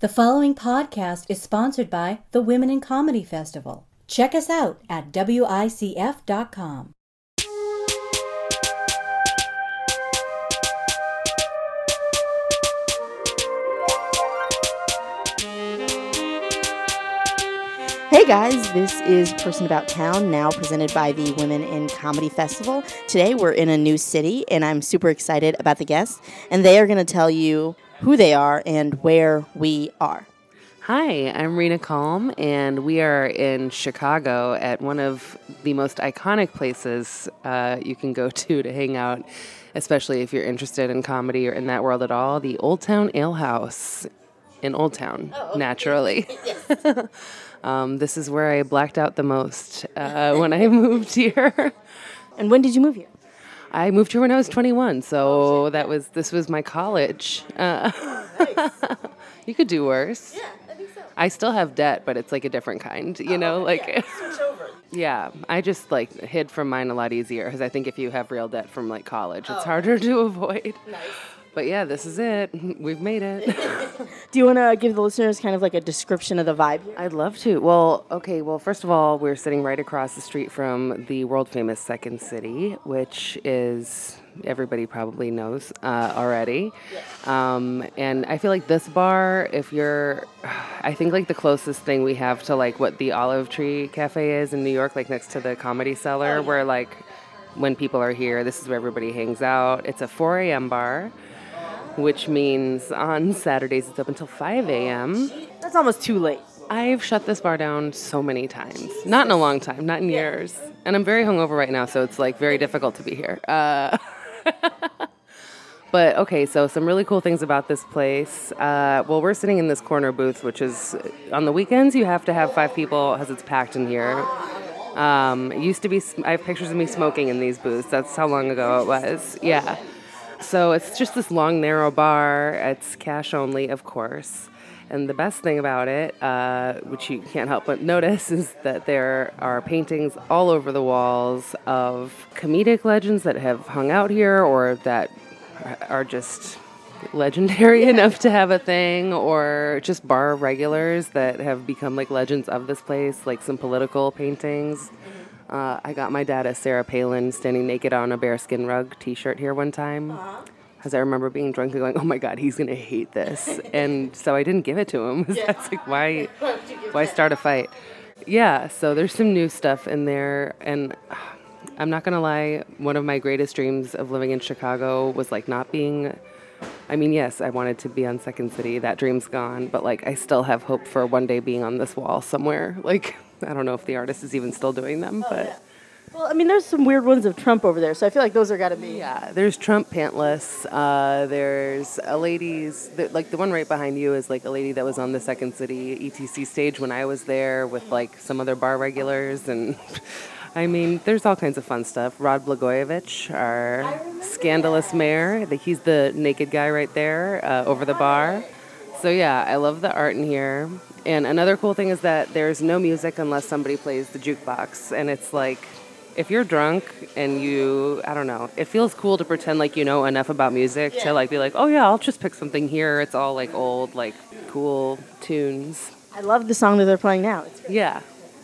The following podcast is sponsored by the Women in Comedy Festival. Check us out at WICF.com. Hey guys, this is Person About Town, now presented by the Women in Comedy Festival. Today we're in a new city, and I'm super excited about the guests, and they are going to tell you who they are and where we are. Hi, I'm Rena Calm, and we are in Chicago at one of the most iconic places uh, you can go to to hang out, especially if you're interested in comedy or in that world at all the Old Town Ale House in Old Town, naturally. um, this is where I blacked out the most uh, when I moved here. And when did you move here? I moved here when I was 21, so that was this was my college. Uh, you could do worse. Yeah, I think so. I still have debt, but it's like a different kind. You know, like yeah, I just like hid from mine a lot easier because I think if you have real debt from like college, it's harder to avoid. Nice. But yeah, this is it. We've made it. Do you want to give the listeners kind of like a description of the vibe? here? I'd love to. Well, okay, well, first of all, we're sitting right across the street from the world famous Second City, which is everybody probably knows uh, already. Um, and I feel like this bar, if you're, I think like the closest thing we have to like what the Olive Tree Cafe is in New York, like next to the Comedy Cellar, where like when people are here, this is where everybody hangs out. It's a 4 a.m. bar. Which means on Saturdays it's up until 5 a.m. That's almost too late. I've shut this bar down so many times. Not in a long time, not in years. And I'm very hungover right now, so it's like very difficult to be here. Uh, but okay, so some really cool things about this place. Uh, well, we're sitting in this corner booth, which is on the weekends you have to have five people as it's packed in here. Um, it used to be, I have pictures of me smoking in these booths. That's how long ago it was. Yeah. So it's just this long, narrow bar. It's cash only, of course. And the best thing about it, uh, which you can't help but notice, is that there are paintings all over the walls of comedic legends that have hung out here or that are just legendary enough to have a thing, or just bar regulars that have become like legends of this place, like some political paintings. Uh, I got my dad a Sarah Palin standing naked on a bearskin rug T-shirt here one time, because I remember being drunk and going, "Oh my God, he's gonna hate this," and so I didn't give it to him. That's like why, why start a fight? Yeah, so there's some new stuff in there, and I'm not gonna lie. One of my greatest dreams of living in Chicago was like not being. I mean, yes, I wanted to be on Second City. That dream's gone, but like I still have hope for one day being on this wall somewhere. Like I don't know if the artist is even still doing them, but. Well, I mean, there's some weird ones of Trump over there, so I feel like those are got to be. Yeah, there's Trump pantless. Uh, there's a lady's like the one right behind you is like a lady that was on the Second City ETC stage when I was there with like some other bar regulars, and I mean, there's all kinds of fun stuff. Rod Blagojevich, our scandalous mayor, the, he's the naked guy right there uh, over the bar. So yeah, I love the art in here. And another cool thing is that there's no music unless somebody plays the jukebox, and it's like if you're drunk and you i don't know it feels cool to pretend like you know enough about music to like be like oh yeah i'll just pick something here. It's all like old like cool tunes. I love the song that they're playing now. Yeah.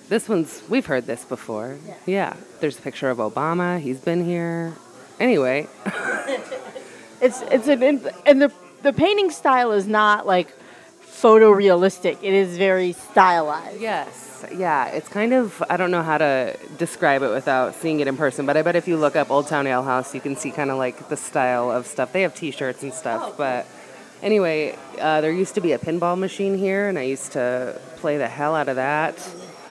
This one's we've heard this before. Yeah. There's a picture of obama. He's been here. Anyway. It's it's an and the the painting style is not like photorealistic. It is very stylized. yes. Yeah it's kind of i don't know how to describe it without seeing it in person but i bet if you look up old town ale house you can see kind of like the style of stuff. They have t-shirts and stuff but anyway uh, there used to be a pinball machine here and i used to play the hell out of that.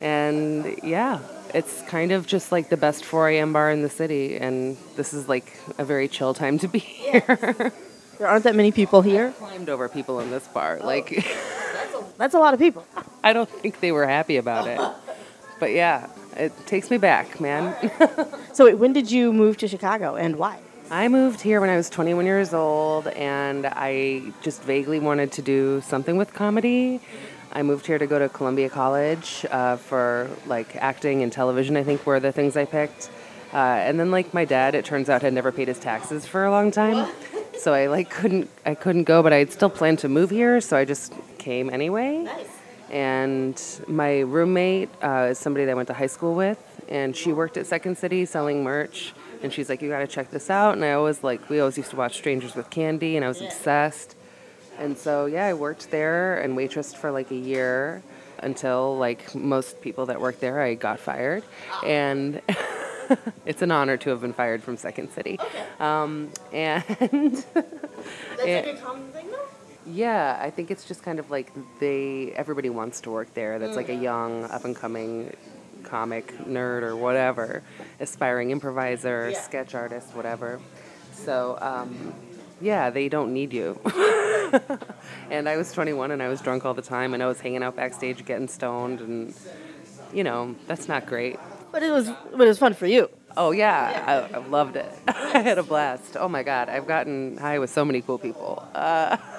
And yeah it's kind of just like the best 4 a.m bar in the city and this is like a very chill time to be here. There aren't that many people here. climbed over people in this bar like That's a lot of people. i don't think they were happy about it but yeah it takes me back man So wait, when did you move to Chicago and why? I moved here when I was 21 years old, and I just vaguely wanted to do something with comedy. I moved here to go to Columbia College uh, for like acting and television. I think were the things I picked. Uh, and then like my dad, it turns out had never paid his taxes for a long time, so I like couldn't I couldn't go, but I had still planned to move here, so I just came anyway. And my roommate uh, is somebody that I went to high school with, and she worked at Second City selling merch. And she's like, "You got to check this out." And I always like, we always used to watch Strangers with Candy, and I was obsessed. And so yeah, I worked there and waitressed for like a year until like most people that work there, I got fired. And it's an honor to have been fired from Second City. Um, and That's like a common thing, though. Yeah, I think it's just kind of like they everybody wants to work there. That's like a young up and coming comic nerd or whatever, aspiring improviser, Yeah. sketch artist, whatever. So um, yeah, they don't need you. and I was 21 and I was drunk all the time and I was hanging out backstage getting stoned and you know that's not great. But it was, but it was fun for you. Oh yeah, I, I loved it. I had a blast. Oh my god, I've gotten high with so many cool people. Uh,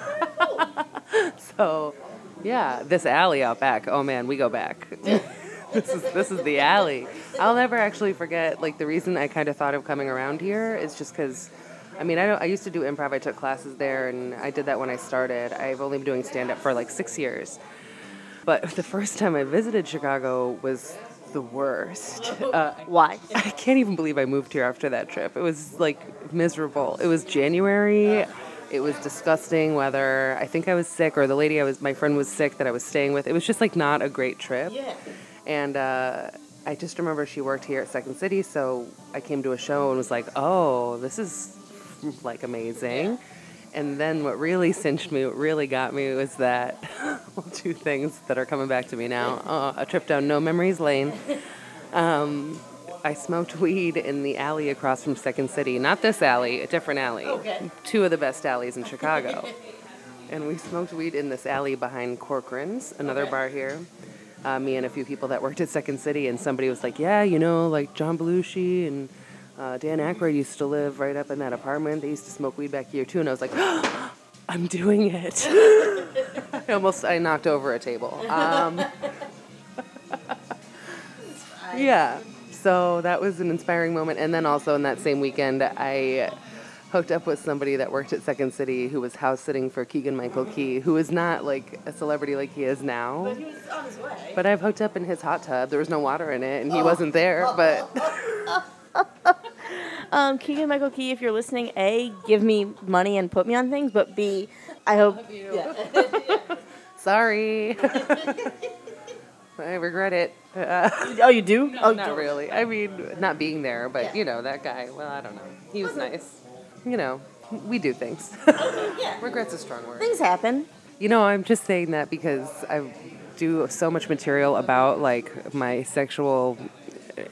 so, yeah, this alley out back. Oh man, we go back. this is this is the alley. I'll never actually forget. Like the reason I kind of thought of coming around here is just because. I mean, I, don't, I used to do improv. I took classes there, and I did that when I started. I've only been doing stand up for like six years. But the first time I visited Chicago was the worst. Uh, Why? I can't even believe I moved here after that trip. It was like miserable. It was January. It was disgusting weather. I think I was sick, or the lady I was, my friend was sick that I was staying with. It was just like not a great trip. Yeah. And uh, I just remember she worked here at Second City, so I came to a show and was like, oh, this is like amazing. And then what really cinched me, what really got me was that two things that are coming back to me now. Uh, a trip down No Memories Lane. Um, I smoked weed in the alley across from Second City. Not this alley, a different alley. Okay. Two of the best alleys in Chicago. and we smoked weed in this alley behind Corcoran's, another Okay. bar here. Uh, me and a few people that worked at Second City, and somebody was like, "Yeah, you know, like John Belushi and uh, Dan Aykroyd used to live right up in that apartment. They used to smoke weed back here too." And I was like, "I'm doing it." I almost I knocked over a table. Um, yeah, so that was an inspiring moment. And then also in that same weekend, I hooked up with somebody that worked at Second City who was house sitting for Keegan Michael Key, who is not like a celebrity like he is now. But he was on his way. But I've hooked up in his hot tub. There was no water in it, and he wasn't there. But Um, Keegan Michael Key, if you're listening, A, give me money and put me on things, but B, I hope. You Sorry, I regret it. Uh, Oh, you do? oh, not really. I mean, not being there, but you know that guy. Well, I don't know. He was nice. You know, we do things. yeah. Regret's a strong word. Things happen. You know, I'm just saying that because I do so much material about like my sexual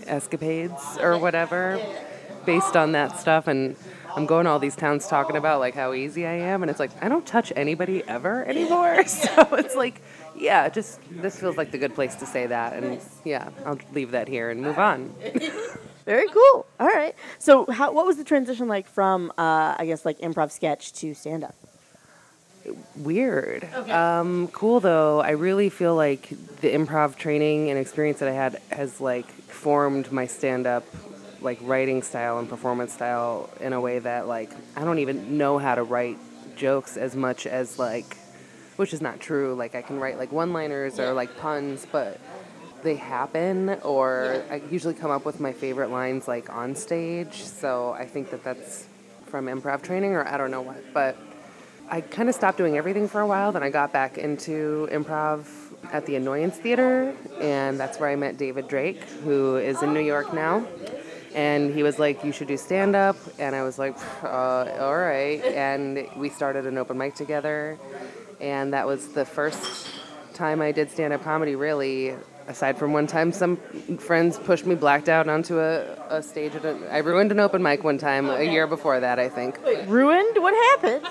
escapades or whatever based on that stuff and I'm going to all these towns talking about like how easy I am and it's like I don't touch anybody ever anymore. So it's like yeah, just this feels like the good place to say that and yeah, I'll leave that here and move on. Very cool. All right. So, how, what was the transition like from, uh, I guess, like improv sketch to stand up? weird. Um, cool though. I really feel like the improv training and experience that I had has like formed my stand up like writing style and performance style in a way that like I don't even know how to write jokes as much as like which is not true. Like I can write like one liners or like puns, but they happen or I usually come up with my favorite lines like on stage. So I think that that's from improv training or I don't know what, but I kind of stopped doing everything for a while. Then I got back into improv at the Annoyance Theater, and that's where I met David Drake, who is in New York now. And he was like, "You should do stand up," and I was like, uh, "All right." And we started an open mic together, and that was the first time I did stand up comedy. Really, aside from one time, some friends pushed me blacked out onto a, a stage. At a, I ruined an open mic one time a year before that, I think Ruined? What happened?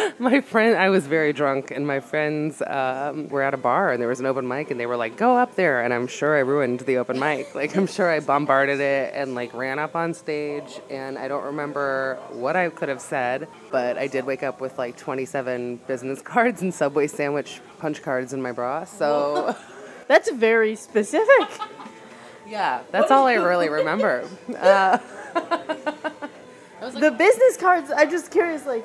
my friend i was very drunk and my friends um, were at a bar and there was an open mic and they were like go up there and i'm sure i ruined the open mic like i'm sure i bombarded it and like ran up on stage and i don't remember what i could have said but i did wake up with like 27 business cards and subway sandwich punch cards in my bra so That's very specific. yeah that's all i really remember uh, the business cards, I'm just curious, like,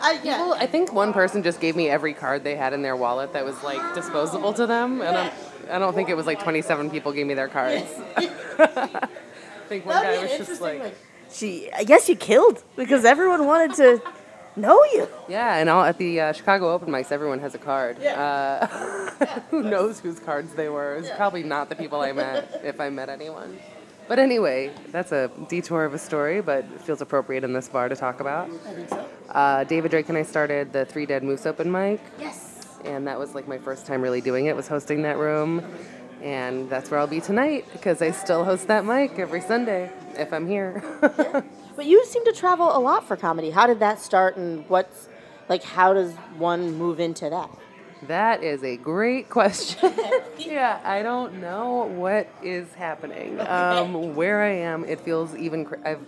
I, yeah. Well, I think one person just gave me every card they had in their wallet that was like disposable to them, and I'm, I don't think it was like 27 people gave me their cards. I think one guy was just like, she. I guess you killed because everyone wanted to know you. yeah, and all at the uh, Chicago open mics, everyone has a card. Uh, who knows whose cards they were? It's probably not the people I met, if I met anyone. But anyway, that's a detour of a story, but it feels appropriate in this bar to talk about. I think so. Uh, David Drake and I started the Three Dead Moose open mic. Yes. and that was like my first time really doing it was hosting that room and that's where i'll be tonight because i still host that mic every sunday if i'm here But you seem to travel a lot for comedy. How did that start, and what's like? How does one move into that? that is a great question yeah i don't know what is happening um, where i am it feels even cr- i've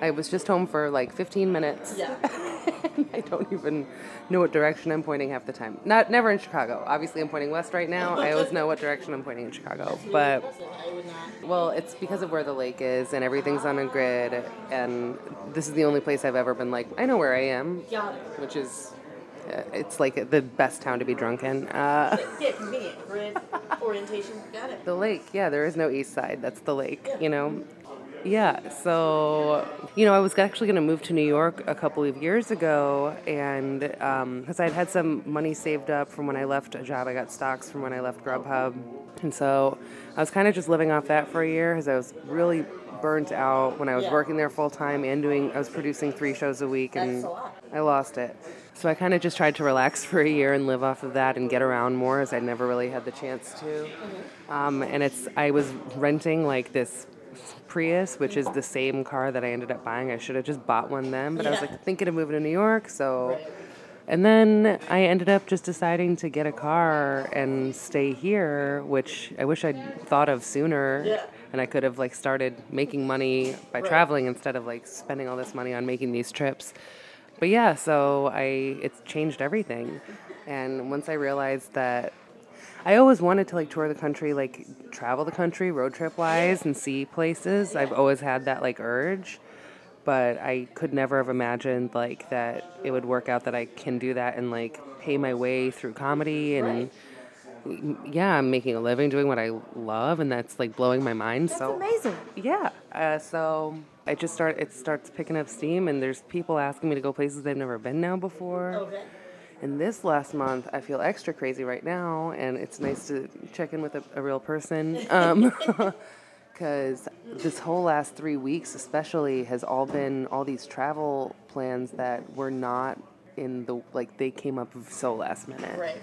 i was just home for like 15 minutes Yeah. I don't even know what direction I'm pointing half the time. Not never in Chicago. Obviously, I'm pointing west right now. I always know what direction I'm pointing in Chicago. But well, it's because of where the lake is and everything's on a grid. And this is the only place I've ever been like, I know where I am, which is uh, it's like the best town to be drunk in. Uh, Yeah, convenient grid orientation. Got it. the lake, yeah, there is no east side. That's the lake, you know. Yeah, so you know, I was actually going to move to New York a couple of years ago, and because I'd had some money saved up from when I left a job, I got stocks from when I left Grubhub, and so I was kind of just living off that for a year because I was really burnt out when I was Yeah. working there full time and doing. I was producing three shows a week, and a. I lost it. So I kind of just tried to relax for a year and live off of that and get around more, as I never really had the chance to. Um, and it's I was renting like this Prius, which is the same car that I ended up buying. I should have just bought one then, but I was like thinking of moving to New York, so. And then I ended up just deciding to get a car and stay here, which I wish I'd thought of sooner. Yeah. And I could have like started making money by traveling instead of like spending all this money on making these trips. But yeah, so I it's changed everything. And once I realized that I always wanted to like tour the country, like travel the country road trip wise and see places. I've always had that like urge, but I could never have imagined like that it would work out that I can do that and like pay my way through comedy and yeah, I'm making a living doing what I love and that's like blowing my mind. so Amazing. yeah. Uh, so I just start. It starts picking up steam, and there's people asking me to go places they've never been now before. Okay. And this last month, I feel extra crazy right now, and it's nice to check in with a, a real person. Um, because this whole last three weeks, especially, has all been all these travel plans that were not in the like they came up so last minute Right.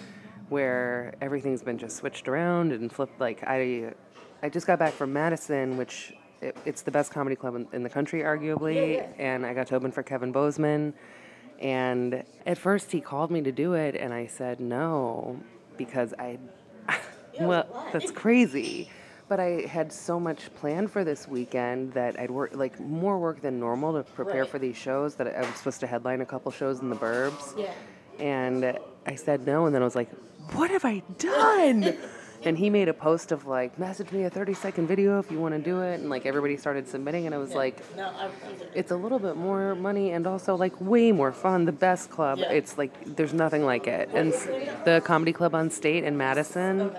where everything's been just switched around and flipped. Like I, I just got back from Madison, which it, it's the best comedy club in, in the country, arguably, and I got to open for Kevin Bozeman. And at first, he called me to do it, and I said no because I, well, that's crazy. But I had so much planned for this weekend that I'd work like more work than normal to prepare Right. for these shows. That I was supposed to headline a couple shows in the Burbs. Yeah. And I said no, and then I was like, what have I done? and he made a post of like, message me a 30 second video if you want to do it. And like everybody started submitting, and I was like, No, I. it's a little bit more money and also like way more fun. The best club. Yeah. It's like there's nothing like it. And the comedy club on State in Madison.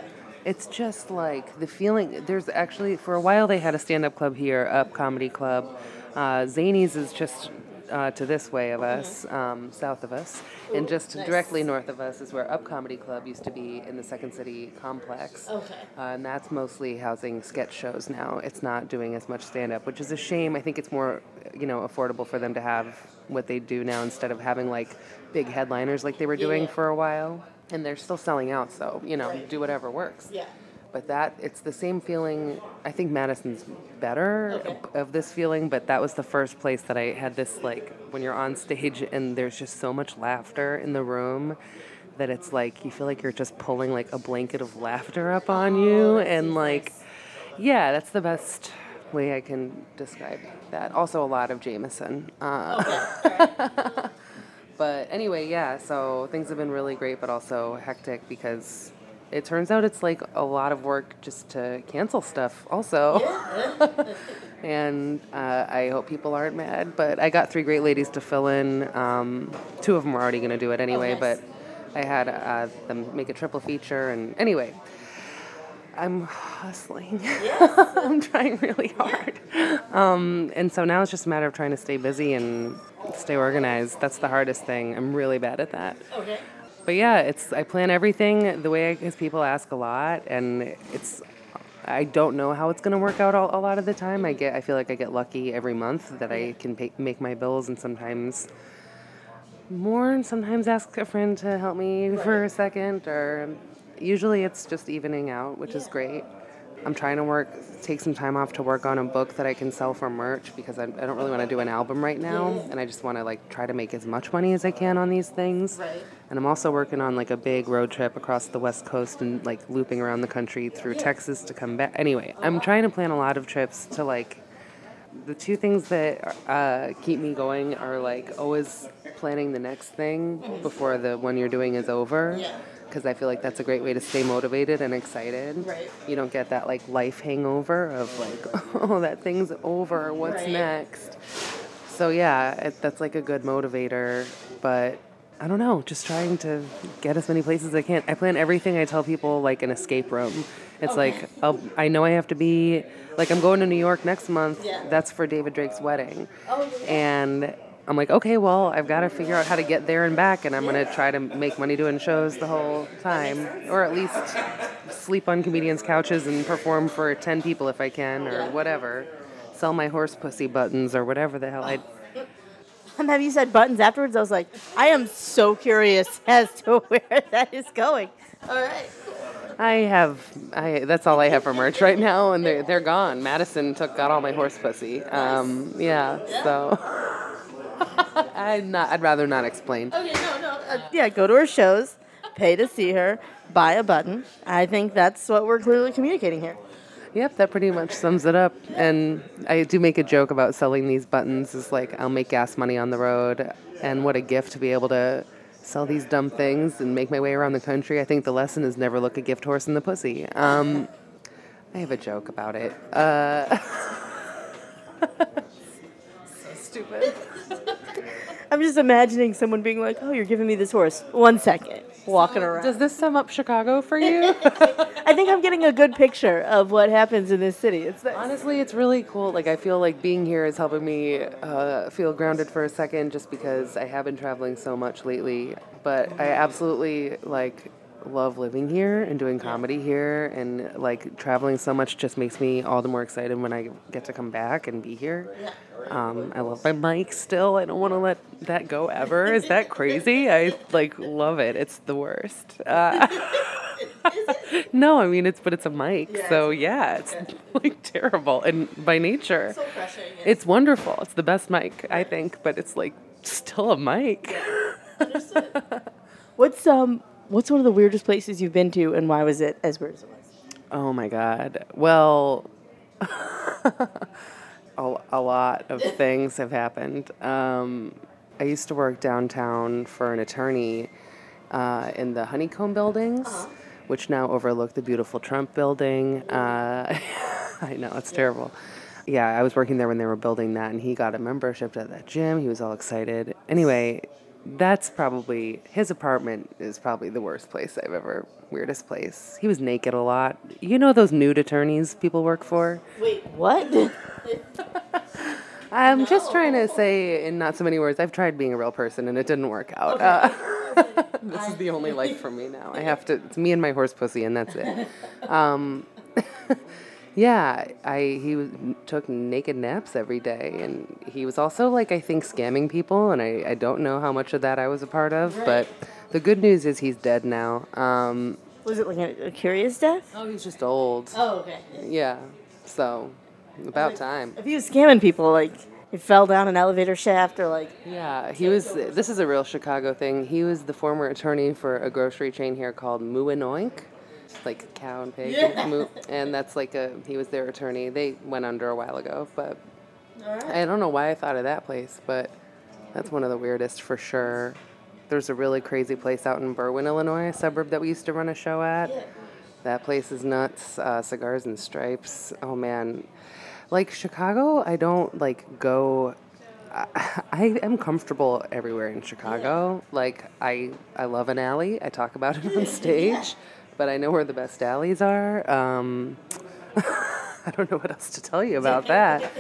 It's just like the feeling. There's actually for a while they had a stand-up club here, Up Comedy Club. Uh, Zanies is just uh, to this way of us, um, south of us, and just directly north of us is where Up Comedy Club used to be in the Second City complex. Okay. Uh, and that's mostly housing sketch shows now. It's not doing as much stand up, which is a shame. I think it's more, you know, affordable for them to have what they do now instead of having like big headliners like they were doing Yeah. for a while. And they're still selling out, so, you know, do whatever works. Yeah. But that, it's the same feeling. I think Madison's better of this feeling, but that was the first place that I had this like when you're on stage and there's just so much laughter in the room that it's like you feel like you're just pulling like a blanket of laughter up on you and like yeah, that's the best way I can describe that. Also, a lot of Jameson. Uh, but anyway, yeah, so things have been really great, but also hectic because it turns out it's like a lot of work just to cancel stuff, also. and uh, I hope people aren't mad. But I got three great ladies to fill in. Um, two of them were already going to do it anyway, Oh, nice. but I had uh, them make a triple feature. And anyway, I'm hustling. I'm trying really hard. Um, and so now it's just a matter of trying to stay busy and stay organized. That's the hardest thing. I'm really bad at that. Okay. But yeah, it's I plan everything the way because people ask a lot, and it's I don't know how it's gonna work out all, a lot of the time. I get I feel like I get lucky every month that I can pay, make my bills, and sometimes more, and sometimes ask a friend to help me for a second, or usually it's just evening out, which is great. I'm trying to work, take some time off to work on a book that I can sell for merch because I, I don't really want to do an album right now, and I just want to like try to make as much money as I can on these things. Right. And I'm also working on like a big road trip across the West Coast and like looping around the country through Texas to come back. Anyway, I'm trying to plan a lot of trips to like the two things that uh, keep me going are like always planning the next thing before the one you're doing is over. Yeah. Because I feel like that's a great way to stay motivated and excited. Right. You don't get that like life hangover of like, oh, that thing's over. What's Right. next? So yeah, it, that's like a good motivator. But I don't know, just trying to get as many places as I can. I plan everything. I tell people like an escape room. It's like I'll, I know I have to be like I'm going to New York next month. Yeah. That's for David Drake's wedding, Oh, yeah. and I'm like, okay, well, I've got to figure out how to get there and back, and I'm gonna try to make money doing shows the whole time, or at least sleep on comedians' couches and perform for ten people if I can, or whatever. Sell my horse pussy buttons or whatever the hell I. Oh. And have you said buttons afterwards? I was like, I am so curious as to where that is going. All right. I have, I that's all I have for merch right now, and they're they're gone. Madison took got all my horse pussy. Um, yeah, so I'd not. I'd rather not explain. Okay, no, no. Uh, yeah, go to her shows, pay to see her, buy a button. I think that's what we're clearly communicating here. Yep, that pretty much sums it up. And I do make a joke about selling these buttons. Is like I'll make gas money on the road, and what a gift to be able to sell these dumb things and make my way around the country. I think the lesson is never look a gift horse in the pussy. Um, I have a joke about it. Uh, stupid. I'm just imagining someone being like, "Oh, you're giving me this horse. One second, walking around." Does this sum up Chicago for you? I think I'm getting a good picture of what happens in this city. It's nice. Honestly, it's really cool. Like, I feel like being here is helping me uh, feel grounded for a second just because I have been traveling so much lately. But I absolutely, like, love living here and doing comedy here. And, like, traveling so much just makes me all the more excited when I get to come back and be here. Um, I love my mic still. I don't want to let that go ever. Is that crazy? I, like, love it. It's the worst. Uh, no, I mean it's but it's a mic, so yeah, it's like terrible and by nature. So crushing. It's wonderful. It's the best mic, I think, but it's like still a mic. What's um What's one of the weirdest places you've been to, and why was it as weird as it was? Oh my god. Well, a, a lot of things have happened. Um, I used to work downtown for an attorney uh, in the Honeycomb buildings, which now overlook the beautiful Trump building. Uh, I know, it's terrible. Yeah, I was working there when they were building that, and he got a membership at that gym. He was all excited. Anyway, that's probably his apartment is probably the worst place I've ever weirdest place. He was naked a lot. You know those nude attorneys people work for? Wait, what? I'm just trying to say in not so many words. I've tried being a real person and it didn't work out. Uh, this is the only life for me now. I have to. It's me and my horse pussy, and that's it. Um, yeah, I he was, took naked naps every day, and he was also like I think scamming people, and I, I don't know how much of that I was a part of, but the good news is he's dead now. Um, was it like a, a curious death? oh, he's just old. Oh, okay. Yeah, so about time. If he was scamming people, like he fell down an elevator shaft, or like Yeah, he was. This is a real Chicago thing. He was the former attorney for a grocery chain here called Moo and Oink, like cow and pig. Moo, and that's like a. He was their attorney. They went under a while ago, but I don't know why I thought of that place, but that's one of the weirdest for sure. There's a really crazy place out in Berwyn, Illinois, a suburb that we used to run a show at. That place is nuts. Uh, cigars and stripes. Oh man, like Chicago, I don't like go. I, I am comfortable everywhere in Chicago. Like I, I love an alley. I talk about it on stage, but I know where the best alleys are. Um, I don't know what else to tell you about that.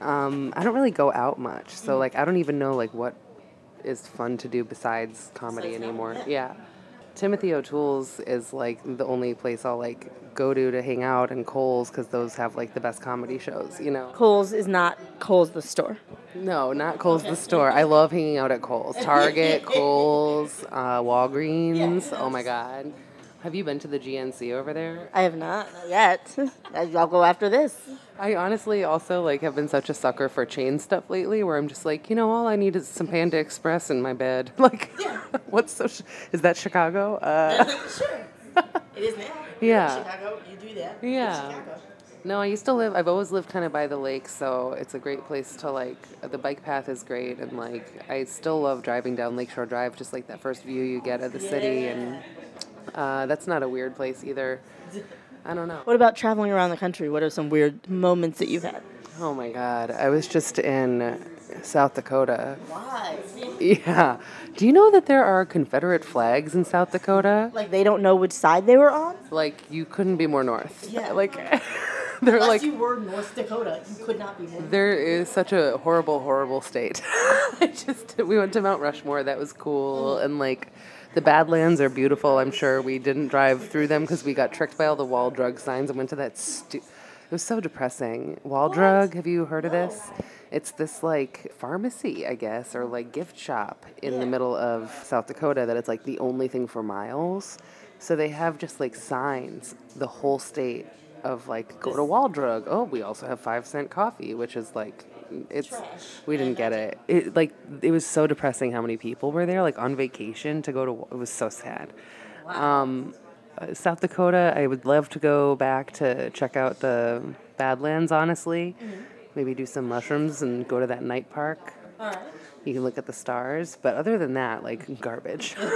Um, I don't really go out much, so like I don't even know like what is fun to do besides comedy anymore. Yeah. Timothy O'Toole's is like the only place I'll like go to to hang out, and Cole's because those have like the best comedy shows. You know. Cole's is not Kohl's the store. No, not Kohl's the store. I love hanging out at Kohl's. Target, Kohl's, uh, Walgreens. Oh my God. Have you been to the GNC over there? I have not, not yet. I'll go after this. I honestly also like have been such a sucker for chain stuff lately, where I'm just like, you know, all I need is some Panda Express in my bed. Like, what's so? Sh- is that Chicago? Uh, sure. It is now. Yeah. Chicago, you do that. Yeah. no, I used to live. I've always lived kind of by the lake, so it's a great place to like. The bike path is great, and like I still love driving down Lakeshore Drive, just like that first view you get of the city, and uh, that's not a weird place either. I don't know. What about traveling around the country? What are some weird moments that you've had? Oh my God, I was just in South Dakota. Why? Yeah. Do you know that there are Confederate flags in South Dakota? Like they don't know which side they were on? Like you couldn't be more north. Yeah. Like they're like if you were North Dakota, you could not be more. there is such a horrible, horrible state. I just we went to Mount Rushmore. That was cool, and like the Badlands are beautiful. I'm sure we didn't drive through them because we got tricked by all the wall drug signs and went to that. Stu- it was so depressing. Wall drug. Have you heard of this? It's this like pharmacy, I guess, or like gift shop in the middle of South Dakota that it's like the only thing for miles. So they have just like signs the whole state of like go to Wall Drug. Oh, we also have five cent coffee, which is like it's we didn't get it. It like it was so depressing how many people were there like on vacation to go to. It was so sad. Um, uh, South Dakota, I would love to go back to check out the Badlands. Honestly, maybe do some mushrooms and go to that night park. All right. You can look at the stars, but other than that, like garbage.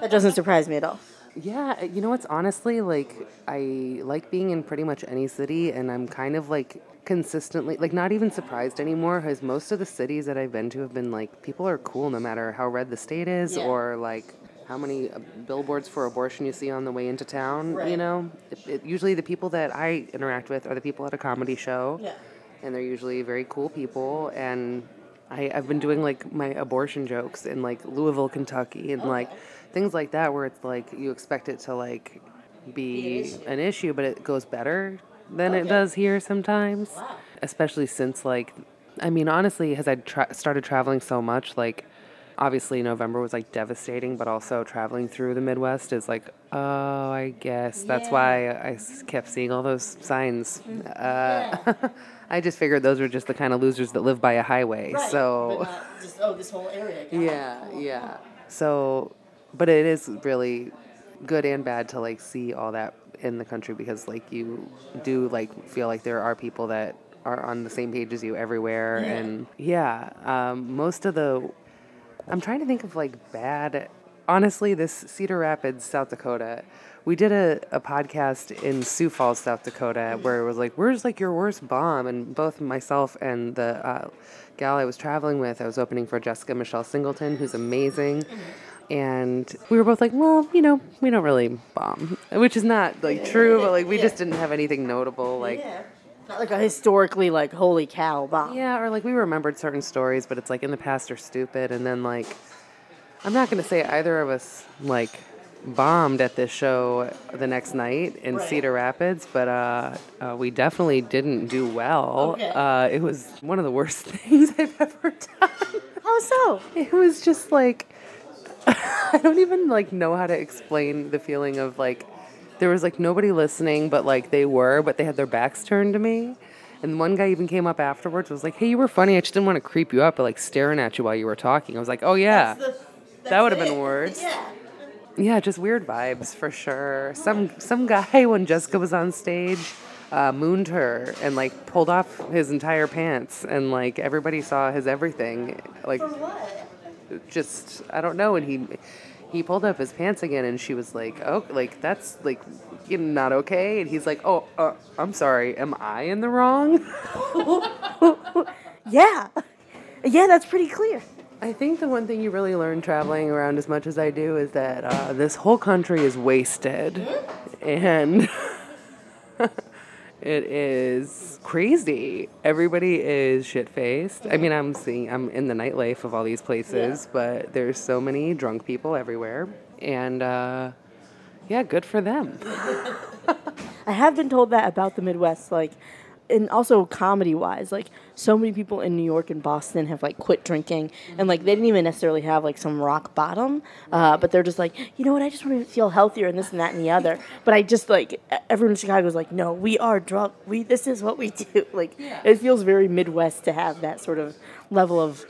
That doesn't surprise me at all. Yeah, you know what's honestly like I like being in pretty much any city and I'm kind of like consistently like not even surprised anymore because most of the cities that I've been to have been like people are cool no matter how red the state is Yeah. or like how many uh, billboards for abortion you see on the way into town, you know? It, it, usually the people that I interact with are the people at a comedy show. Yeah. And they're usually very cool people and I, I've been doing like my abortion jokes in like Louisville, Kentucky, and like things like that, where it's like you expect it to like be an issue, but it goes better than it does here sometimes. Especially since like, I mean, honestly, as I tra- started traveling so much, like obviously November was like devastating, but also traveling through the Midwest is like, oh, I guess that's why I kept seeing all those signs. Uh, I just figured those were just the kind of losers that live by a highway. so just, oh, this whole area. yeah, yeah. So, but it is really good and bad to like see all that in the country because like you do like feel like there are people that are on the same page as you everywhere and yeah um, most of the i'm trying to think of like bad honestly this cedar rapids south dakota we did a, a podcast in sioux falls south dakota where it was like where's like your worst bomb? And both myself and the uh, gal i was traveling with i was opening for jessica michelle singleton who's amazing and we were both like well you know we don't really bomb which is not like true but like we just didn't have anything notable like Not like a historically like holy cow bomb. yeah, or like we remembered certain stories, but it's like in the past are stupid. And then like, I'm not gonna say either of us like bombed at this show the next night in Cedar Rapids, but uh, uh, we definitely didn't do well. Okay. Uh, it was one of the worst things I've ever done. How so? It was just like I don't even like know how to explain the feeling of like there was like nobody listening, but like they were, but they had their backs turned to me. And one guy even came up afterwards was like, "Hey, you were funny. I just didn't want to creep you up, but like staring at you while you were talking." I was like, "Oh yeah, that would have been worse." Yeah, just weird vibes for sure. Some some guy when Jessica was on stage uh, mooned her and like pulled off his entire pants, and like everybody saw his everything. Like just I don't know. And he he pulled up his pants again, and she was like, "Oh, like that's like not okay." And he's like, "Oh, uh, I'm sorry. Am I in the wrong?" Yeah. Yeah, that's pretty clear. I think the one thing you really learn traveling around as much as I do is that uh, this whole country is wasted, and it is crazy. Everybody is shit faced. I mean, I'm seeing I'm in the nightlife of all these places, but there's so many drunk people everywhere, and uh, yeah, good for them. I have been told that about the Midwest, like, and also comedy wise, like, so many people in New York and Boston have like quit drinking, and like they didn't even necessarily have like some rock bottom, uh, but they're just like, you know what, I just want to feel healthier and this and that and the other. But I just like everyone in Chicago is like, no, we are drunk. We this is what we do. Like, it feels very Midwest to have that sort of level of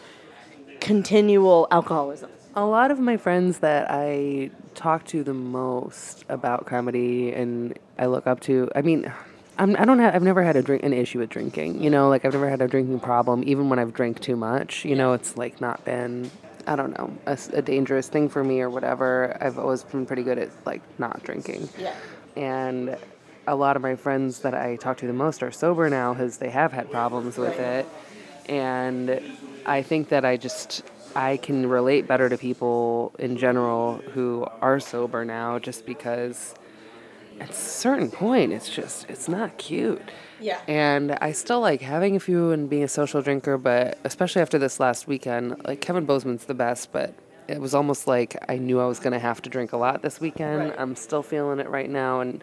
continual alcoholism. A lot of my friends that I talk to the most about comedy and I look up to, I mean, I'm, I don't have, I've never had a drink, an issue with drinking, you know, like I've never had a drinking problem, even when I've drank too much, you know, it's like not been, I don't know, a dangerous thing for me or whatever. I've always been pretty good at like not drinking. Yeah. And a lot of my friends that I talk to the most are sober now because they have had problems with it. And I think that I just I can relate better to people in general who are sober now just because at a certain point it's just it's not cute. Yeah. And I still like having a few and being a social drinker, but especially after this last weekend, like Kevin Bozeman's the best, but it was almost like I knew I was going to have to drink a lot this weekend. Right. I'm still feeling it right now and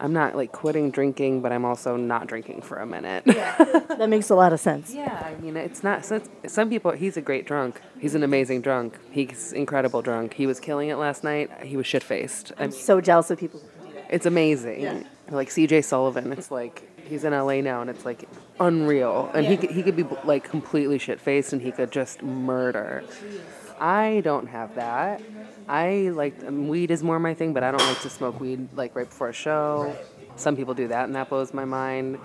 I'm not like quitting drinking, but I'm also not drinking for a minute. Yeah. That makes a lot of sense. Yeah, I mean, it's not. So some people, he's a great drunk. He's an amazing drunk. He's incredible drunk. He was killing it last night. He was shit faced. I'm so jealous of people. Who can do that. It's amazing. Yeah. Like CJ Sullivan, it's like he's in LA now, and it's like unreal. And he could, he could be like completely shit faced, and he could just murder. I don't have that. I like um, weed is more my thing, but I don't like to smoke weed like right before a show. Some people do that, and that blows my mind.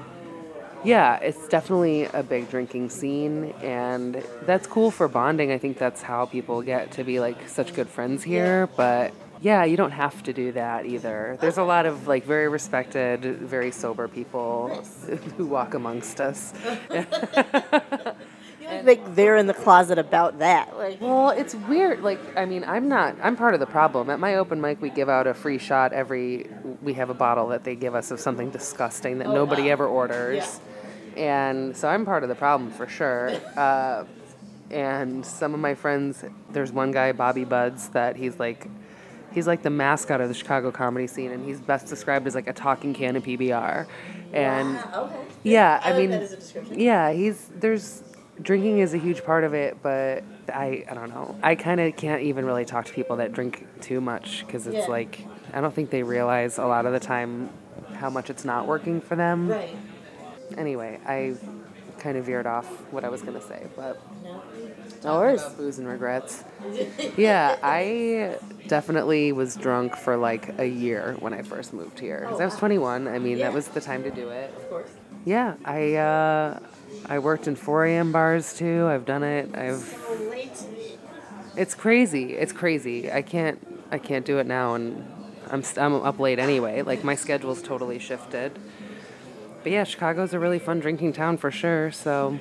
Yeah, it's definitely a big drinking scene, and that's cool for bonding. I think that's how people get to be like such good friends here. But yeah, you don't have to do that either. There's a lot of like very respected, very sober people who walk amongst us. Like they're in the closet about that. Like, Well, it's weird. Like, I mean, I'm not. I'm part of the problem. At my open mic, we give out a free shot every. We have a bottle that they give us of something disgusting that nobody ever orders, and so I'm part of the problem for sure. Uh, and some of my friends, there's one guy, Bobby Buds, that he's like. He's like the mascot of the Chicago comedy scene, and he's best described as like a talking can of PBR. And yeah, I, mean, yeah, he's there's drinking is a huge part of it, but I I don't know. I kind of can't even really talk to people that drink too much because it's Yeah. like I don't think they realize a lot of the time how much it's not working for them. Right. Anyway, I kind of veered off what I was gonna say, but No worries. about booze and regrets. Yeah, I definitely was drunk for like a year when I first moved here. 'Cause I was 21. I mean, that was the time to do it. Of course. Yeah, I uh, I worked in 4 a.m. bars too. I've done it. I've it's crazy. It's crazy. I can't I can't do it now, and I'm st- I'm up late anyway. Like my schedule's totally shifted. But yeah, Chicago's a really fun drinking town for sure. So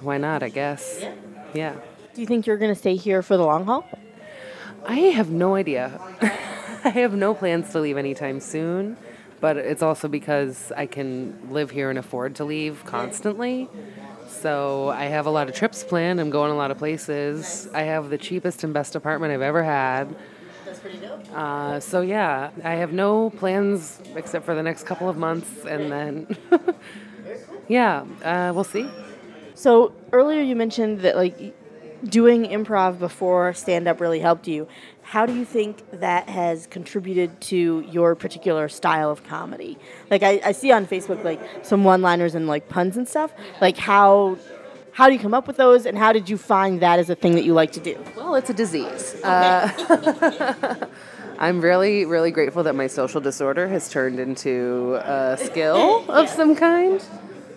why not? I guess. Yeah. Yeah. Do you think you're gonna stay here for the long haul? I have no idea. I have no plans to leave anytime soon, but it's also because I can live here and afford to leave constantly. So I have a lot of trips planned. I'm going a lot of places. I have the cheapest and best apartment I've ever had. That's pretty dope. Uh, so yeah, I have no plans except for the next couple of months, and then yeah, uh, we'll see. So earlier you mentioned that like doing improv before stand up really helped you. How do you think that has contributed to your particular style of comedy? Like I, I see on Facebook like some one liners and like puns and stuff. Like how how do you come up with those and how did you find that as a thing that you like to do? Well, it's a disease. Uh, I'm really, really grateful that my social disorder has turned into a skill of some kind.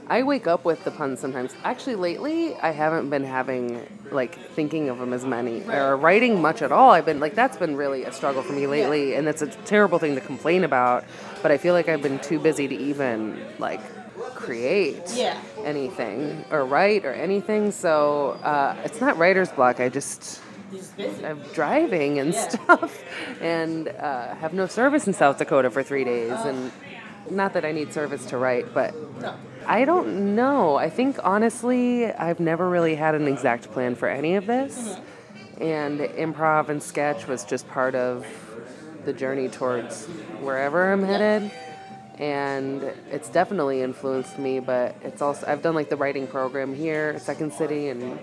I wake up with the puns sometimes. Actually, lately, I haven't been having like thinking of them as many or writing much at all. I've been like that's been really a struggle for me lately, and that's a terrible thing to complain about. But I feel like I've been too busy to even like create Yeah. anything or write or anything. So uh, it's not writer's block. I just I'm driving and stuff, and uh, have no service in South Dakota for three days, and not that I need service to write, but I don't know. I think honestly, I've never really had an exact plan for any of this, and improv and sketch was just part of the journey towards wherever I'm headed. And it's definitely influenced me, but it's also I've done like the writing program here Second City and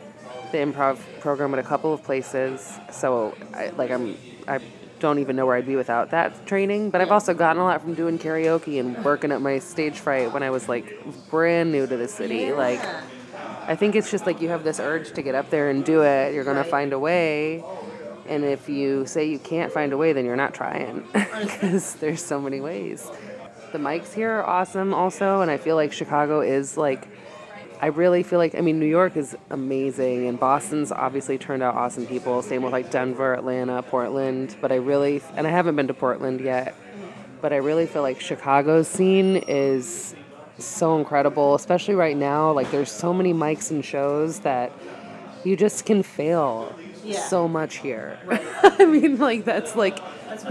the improv program at a couple of places. So I, like I'm I don't even know where I'd be without that training. But I've also gotten a lot from doing karaoke and working at my stage fright when I was like brand new to the city. Like I think it's just like you have this urge to get up there and do it. You're gonna find a way. And if you say you can't find a way, then you're not trying because there's so many ways. The mics here are awesome also, and I feel like Chicago is like I really feel like I mean New York is amazing and Boston's obviously turned out awesome people. Same with like Denver, Atlanta, Portland. But I really and I haven't been to Portland yet, but I really feel like Chicago's scene is so incredible, especially right now. Like there's so many mics and shows that you just can fail so much here. I mean like that's like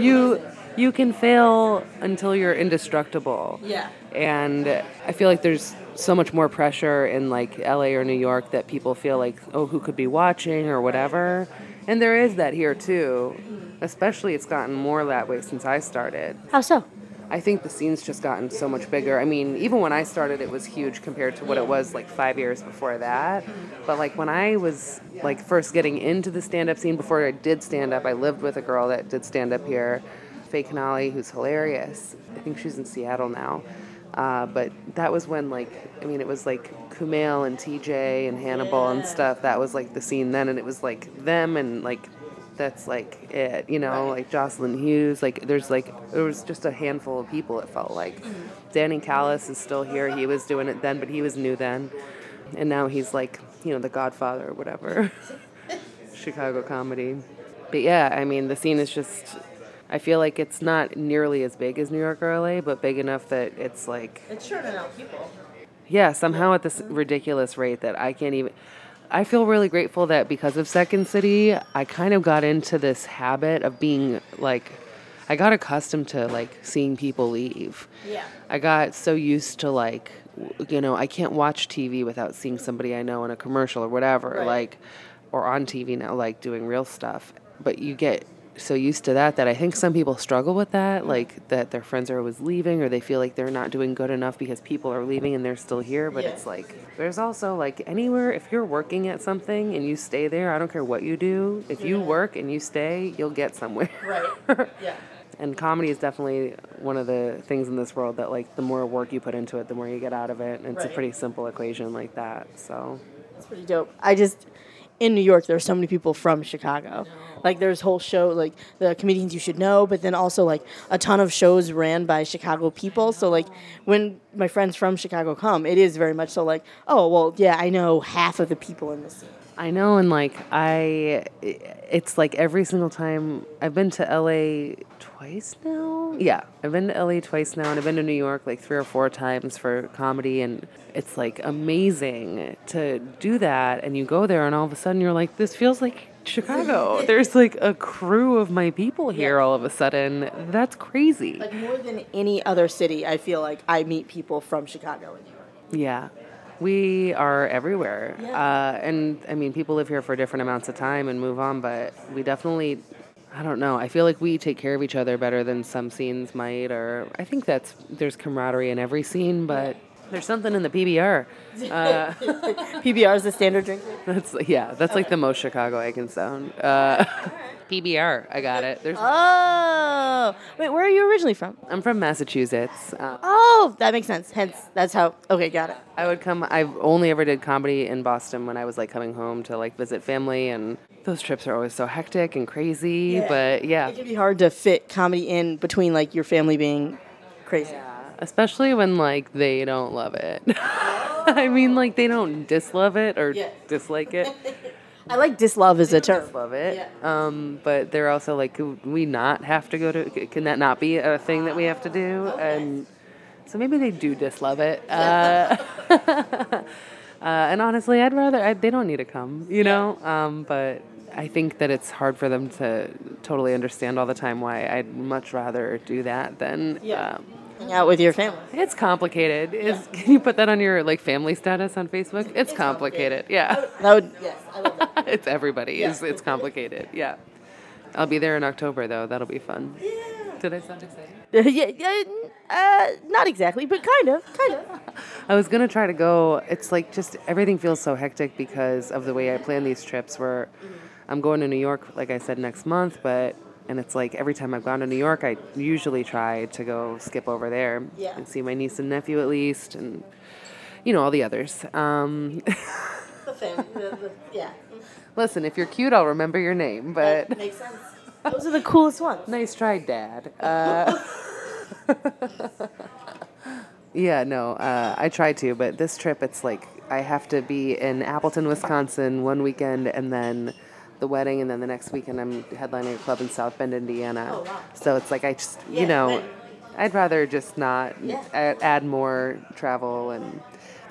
you you can fail until you're indestructible. Yeah. And I feel like there's so much more pressure in like LA or New York that people feel like, oh, who could be watching or whatever. And there is that here too. Especially it's gotten more that way since I started. How so? I think the scene's just gotten so much bigger. I mean, even when I started, it was huge compared to what it was like five years before that. But like when I was like first getting into the stand-up scene before I did stand-up, I lived with a girl that did stand-up here, Faye Canali, who's hilarious. I think she's in Seattle now. Uh, but that was when like I mean it was like Kumail and TJ and Hannibal and stuff. That was like the scene then, and it was like them and like that's like it, you know, like Jocelyn Hughes. Like there's like there was just a handful of people. It felt like Danny Callis is still here. He was doing it then, but he was new then, and now he's like you know the Godfather or whatever, Chicago comedy. But yeah, I mean the scene is just. I feel like it's not nearly as big as New York or LA, but big enough that it's like It's churning out people. yeah, somehow at this ridiculous rate that I can't even. I feel really grateful that because of Second City, I kind of got into this habit of being like, I got accustomed to like seeing people leave. Yeah. I got so used to like, you know, I can't watch TV without seeing somebody I know in a commercial or whatever, Right. like, or on TV now, like doing real stuff. But you get so used to that that I think some people struggle with that, like that their friends are always leaving or they feel like they're not doing good enough because people are leaving and they're still here. But Yeah. it's like, there's also like anywhere, if you're working at something and you stay there, I don't care what you do, if you work and you stay, you'll get somewhere. Right. Yeah. And comedy is definitely one of the things in this world that like the more work you put into it, the more you get out of it. And it's a pretty simple equation like that. So That's pretty dope. I just in New York, there's so many people from Chicago. Like there's whole show like the comedians you should know, but then also like a ton of shows ran by Chicago people. So like when my friends from Chicago come, it is very much so like, oh well, yeah, I know half of the people in the scene. I know, and like I, it's like every single time I've been to LA twice now. Yeah, I've been to LA twice now, and I've been to New York like three or four times for comedy, and it's like amazing to do that. And you go there, and all of a sudden you're like, this feels like Chicago. There's like a crew of my people here all of a sudden. That's crazy. Like more than any other city, I feel like I meet people from Chicago and New York. Yeah. We are everywhere. Yeah. Uh, and I mean, people live here for different amounts of time and move on, but we definitely, I don't know, I feel like we take care of each other better than some scenes might, or I think that's, there's camaraderie in every scene, but there's something in the PBR. Uh, PBR is the standard drink. that's, yeah, that's like the most Chicago I can sound. Uh, PBR, I got it. There's, Oh, wait, where are you originally from? I'm from Massachusetts. Uh, Oh, that makes sense. Hence, that's how. Okay, got it. I would come. I've only ever did comedy in Boston when I was like coming home to like visit family, and those trips are always so hectic and crazy. But yeah, It can be hard to fit comedy in between like your family being crazy. Especially when like they don't love it. I mean, like they don't dislove it or Yeah. dislike it. I like dislove as a term. Love it. Um, but they're also like, could we not have to go to? Can that not be a thing that we have to do? And so maybe they do dislove it. Uh, uh, and honestly, I'd rather I, they don't need to come, you know. Um, but I think that it's hard for them to totally understand all the time why I'd much rather do that than. Yeah. Um, Hang out with your family. it's complicated. Is can you put that on your like family status on Facebook? It's complicated. Yeah. That would yes, I love that. it's everybody. It's, it's complicated. Yeah. I'll be there in October though. That'll be fun. Yeah. Did I sound excited? yeah, yeah, uh, not exactly, but kind of, kind of. I was gonna try to go. It's like just everything feels so hectic because of the way I plan these trips. Where I'm going to New York, like I said, next month, but and it's like every time I've gone to New York, I usually try to go skip over there Yeah. and see my niece and nephew at least, and you know all the others. Um, The family, the, the, yeah, listen, if you're cute, I'll remember your name. But makes sense. Those are the coolest ones. Nice try, Dad. Uh, yeah, no, uh, I try to, but this trip, it's like I have to be in Appleton, Wisconsin one weekend, and then the wedding, and then the next weekend I'm headlining a club in South Bend, Indiana. Oh, wow. So it's like I just, Yeah, you know, I'd rather just not Yeah. add, add more travel and.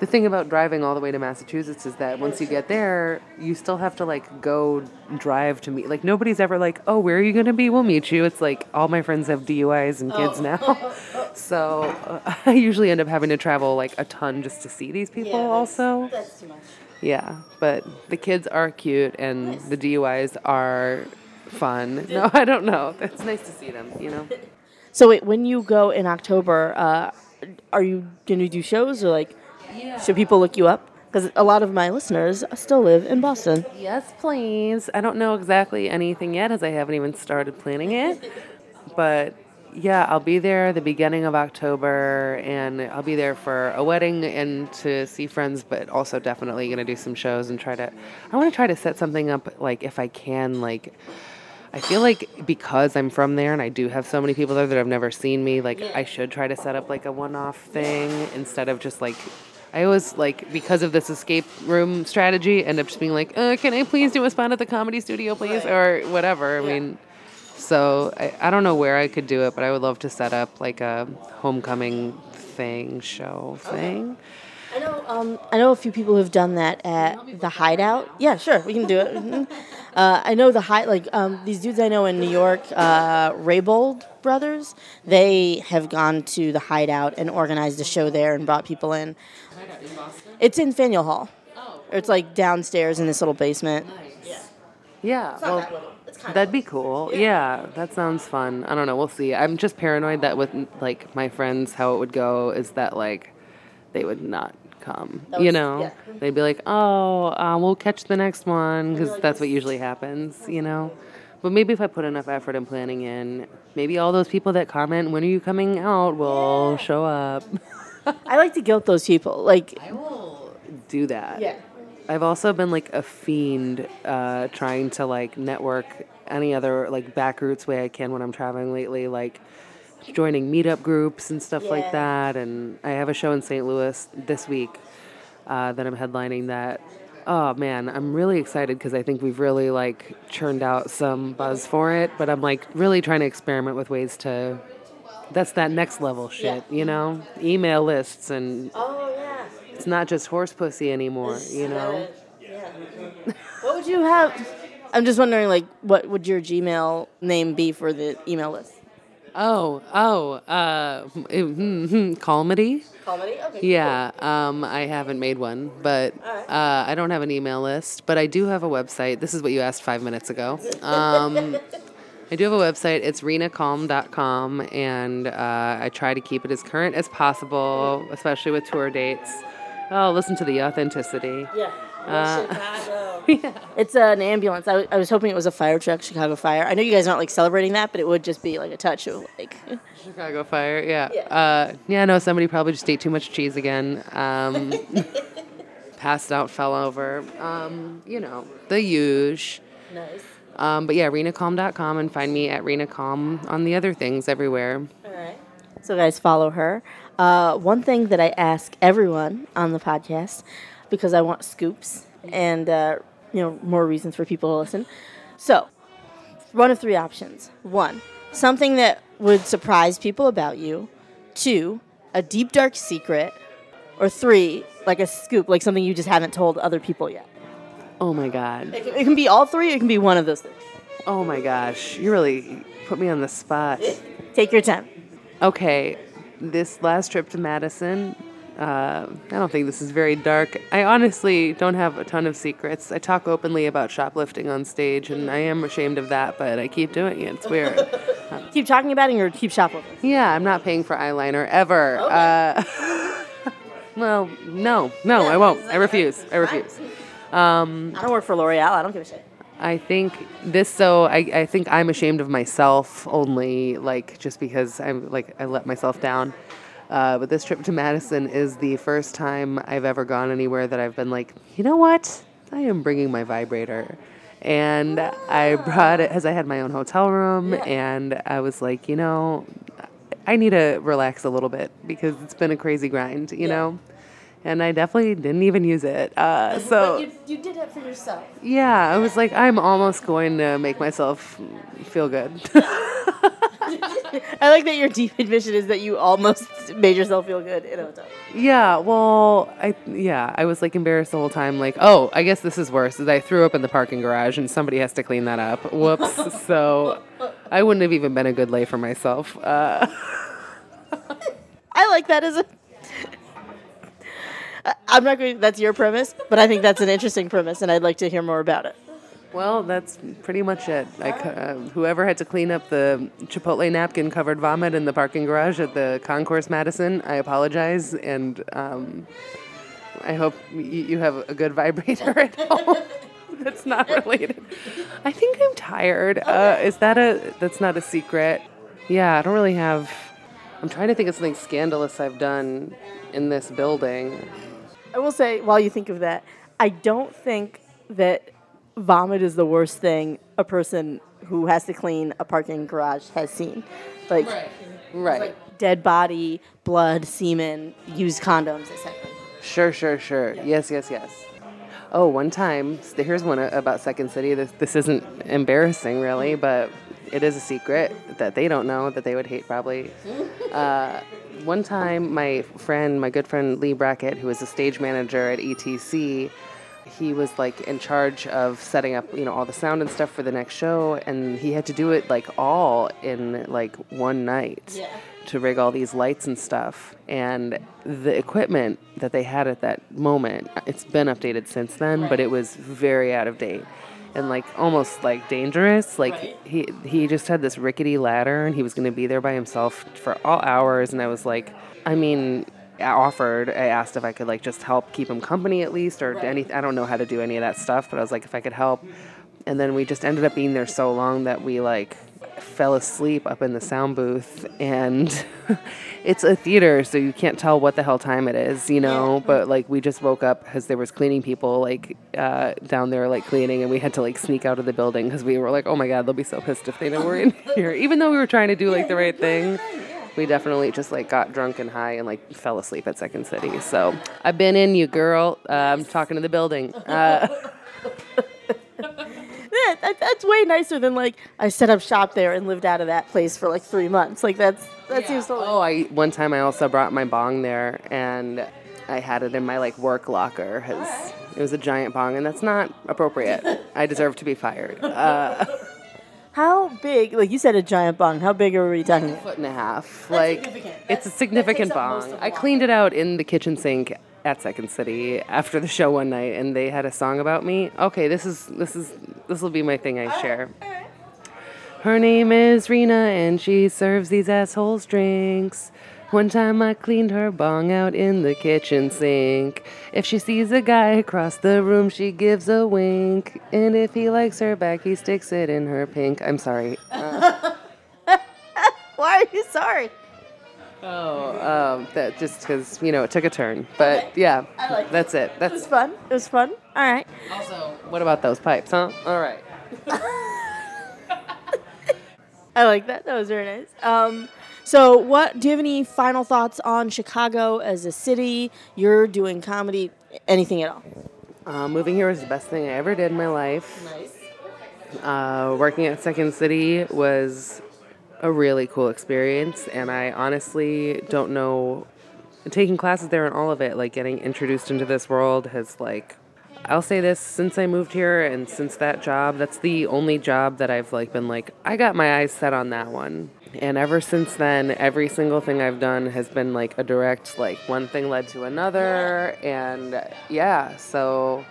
The thing about driving all the way to Massachusetts is that once you get there, you still have to like go drive to meet. Like nobody's ever like, "Oh, where are you going to be? We'll meet you." It's like all my friends have DUIs and kids now, so uh, I usually end up having to travel like a ton just to see these people. also, that's too much. Yeah. But the kids are cute and the DUIs are fun. No, I don't know. It's nice to see them. You know. So wait, when you go in October, uh, are you gonna do shows or like? Should people look you up? Because a lot of my listeners still live in Boston. Yes, please. I don't know exactly anything yet as I haven't even started planning it. But yeah, I'll be there the beginning of October and I'll be there for a wedding and to see friends, but also definitely going to do some shows and try to I want to try to set something up like if I can like I feel like because I'm from there and I do have so many people there that have never seen me, like I should try to set up like a one-off thing instead of just like I always like because of this escape room strategy end up just being like, uh, can I please do a spot at the comedy studio, please, or whatever. I mean, so I, I don't know where I could do it, but I would love to set up like a homecoming thing show thing. I know. Um, I know a few people who've done that at the Hideout. Yeah, sure, we can do it. Mhm. Uh, I know the high like um, these dudes I know in New York, uh, Raybold brothers. They have gone to the Hideout and organized a show there and brought people in. It's in Faneuil Hall. It's like downstairs in this little basement. Yeah, well, that'd be cool. Yeah. that sounds fun. I don't know. We'll see. I'm just paranoid that with like my friends, how it would go is that like they would not come. you know, yeah. they'd be like, "Oh, uh, we'll catch the next one," because that's what usually happens. You know. But maybe if I put enough effort and planning in, maybe all those people that comment, "When are you coming out?" will show up. I like to guilt those people. Like, I will do that. yeah, I've also been like a fiend uh, trying to like network any other like back routes way I can when I'm traveling lately, like joining meetup groups and stuff Yeah. like that. And I have a show in St. Louis this week uh, that I'm headlining. That oh man, I'm really excited because I think we've really like churned out some buzz for it. But I'm like really trying to experiment with ways to. That's that next level shit, you know, email lists and Oh yeah. It's not just horse pussy anymore, you know. What would you have? I'm just wondering, like, what would your Gmail name be for the email list? Oh, oh, uh, mm, comedy. Comedy. Okay. Yeah, um, I haven't made one, but uh, I don't have an email list, but I do have a website. This is what you asked five minutes ago. Um, I do have a website. It's renacalm.com, and uh, I try to keep it as current as possible, especially with tour dates. Oh, listen to the authenticity. Yeah. Uh, Chicago. It's an ambulance. I, w- I was hoping it was a fire truck, Chicago Fire. I know you guys aren't like celebrating that, but it would just be like a touch of like. Chicago Fire, yeah. Yeah. Uh, yeah, no, somebody probably just ate too much cheese again. Um, passed out, fell over. Um, you know, the huge. Nice. Um, but yeah, renacalm.com and find me at renacalm on the other things everywhere. All right. So, guys, follow her. Uh, one thing that I ask everyone on the podcast, because I want scoops and uh, you know more reasons for people to listen. So, one of three options. One, something that would surprise people about you. Two, a deep dark secret. Or three, like a scoop, like something you just haven't told other people yet. Oh my god. It can, it can be all three. It can be one of those things. Oh my gosh. You really put me on the spot. Take your time. Okay, this last trip to Madison, uh, I don't think this is very dark. I honestly don't have a ton of secrets. I talk openly about shoplifting on stage, and I am ashamed of that, but I keep doing it. It's weird. Keep talking about it or keep shoplifting. yeah, I'm not paying for eyeliner ever. Uh, well, no, no, I won't. I refuse. I refuse. I don't work for L'Oreal. I don't give a shit. I think this so I, I think I'm ashamed of myself only like just because I'm like I let myself down. Uh, but this trip to Madison is the first time I've ever gone anywhere that I've been like, you know what? I am bringing my vibrator. And I brought it as I had my own hotel room, and I was like, you know, I need to relax a little bit because it's been a crazy grind, you know? And I definitely didn't even use it. Uh, so. you, you did it for yourself. Yeah, I was like, I'm almost going to make myself feel good. I like that your deep admission is that you almost made yourself feel good in a hotel. yeah, well, I yeah, I was like embarrassed the whole time. Like, oh, I guess this is worse. Is I threw up in the parking garage and somebody has to clean that up. Whoops. so I wouldn't have even been a good lay for myself. Uh, I like that as a. I'm not going. That's your premise, but I think that's an interesting premise, and I'd like to hear more about it. well, that's pretty much it. I, c- uh, whoever had to clean up the Chipotle napkin covered vomit in the parking garage at the Concourse Madison, I apologize, and um, I hope y- you have a good vibrator at home. that's not related. I think I'm tired. Uh, is that a? That's not a secret. Yeah, I don't really have. I'm trying to think of something scandalous I've done in this building. I will say, while you think of that, I don't think that vomit is the worst thing a person who has to clean a parking garage has seen. Like, Right. right, dead body, blood, semen, used condoms, etc. Sure, sure, sure. Yes, yes, yes. Oh, one time, s- here's one about Second City. This, this isn't embarrassing, really, but it is a secret that they don't know that they would hate probably. Uh, one time, my friend, my good friend Lee Brackett, who was a stage manager at ETC, he was like in charge of setting up, you know, all the sound and stuff for the next show, and he had to do it like all in like one night to rig all these lights and stuff. And the equipment that they had at that moment, it's been updated since then, but it was very out of date and like almost like dangerous. Like he he just had this rickety ladder and he was going to be there by himself for all hours and I was like, I mean, I offered, I asked if I could like just help keep him company at least or any I don't know how to do any of that stuff, but I was like if I could help. And then we just ended up being there so long that we like fell asleep up in the sound booth and it's a theater so you can't tell what the hell time it is you know? But like we just woke up because there was cleaning people like uh, down there like cleaning and we had to like sneak out of the building because we were like oh my god they'll be so pissed if they know we're in here. Even though we were trying to do like the right thing we definitely just like got drunk and high and like fell asleep at second city so. I've been in you girl. Uh, i'm talking to the building. Uh, Yeah, that, that's way nicer than like I set up shop there and lived out of that place for like three months. Like that's that seems totally. Oh, I one time I also brought my bong there, and I had it in my like work locker because it was a giant bong, and that's not appropriate. I deserve to be fired. Uh, How big? Like you said, a giant bong. How big are we talking? foot and a half. like significant. it's a significant that takes up most bong. I cleaned it out in the kitchen sink at Second City after the show one night, and they had a song about me. Okay, this is this is this will be my thing I share. Her name is Rena, and she serves these assholes drinks. One time I cleaned her bong out in the kitchen sink. If she sees a guy across the room, she gives a wink. And if he likes her back, he sticks it in her pink. I'm sorry. Uh, Why are you sorry? Oh, um, that just because you know it took a turn, but yeah, I like it. that's it. It That's was fun. It was fun. All right. also. What about those pipes, huh? All right. I like that. That was very nice. Um, So, what do you have any final thoughts on Chicago as a city? You're doing comedy, anything at all? Uh, moving here was the best thing I ever did in my life. Nice. Uh, working at Second City was a really cool experience, and I honestly don't know. Taking classes there and all of it, like getting introduced into this world, has like. I'll say this since I moved here and since that job, that's the only job that I've like been like I got my eyes set on that one. And ever since then, every single thing I've done has been like a direct like one thing led to another and yeah, so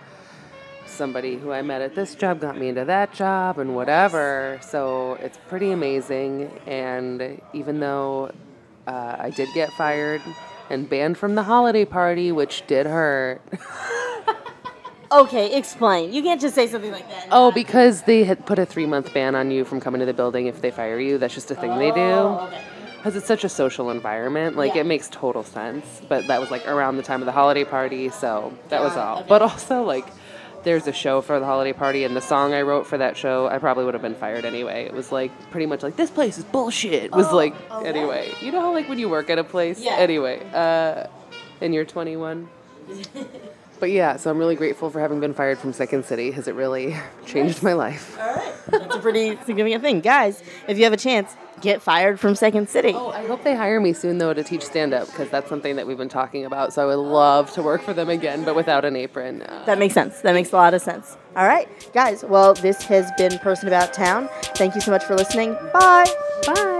somebody who I met at this job got me into that job and whatever. So it's pretty amazing. And even though uh, I did get fired and banned from the holiday party, which did hurt. Okay, explain. You can't just say something like that. oh, because they had put a three month ban on you from coming to the building if they fire you. That's just a thing they do. Oh, okay. Because it's such a social environment. Like, Yeah. it makes total sense. But that was like around the time of the holiday party. So that was all. okay. But also, like, there's a show for the holiday party, and the song I wrote for that show, I probably would have been fired anyway. It was like pretty much like, this place is bullshit. Was Oh, like, okay. anyway. You know how, like, when you work at a place? Yeah. Anyway, uh, and you're 21. But yeah, so I'm really grateful for having been fired from Second City because it really changed my life. All right. That's a pretty significant thing. Guys, if you have a chance, get fired from Second City. Oh, I hope they hire me soon though to teach stand up because that's something that we've been talking about. So I would love to work for them again, but without an apron. Uh, That makes sense. That makes a lot of sense. All right, guys. Well, this has been Person About Town. Thank you so much for listening. Bye. bye.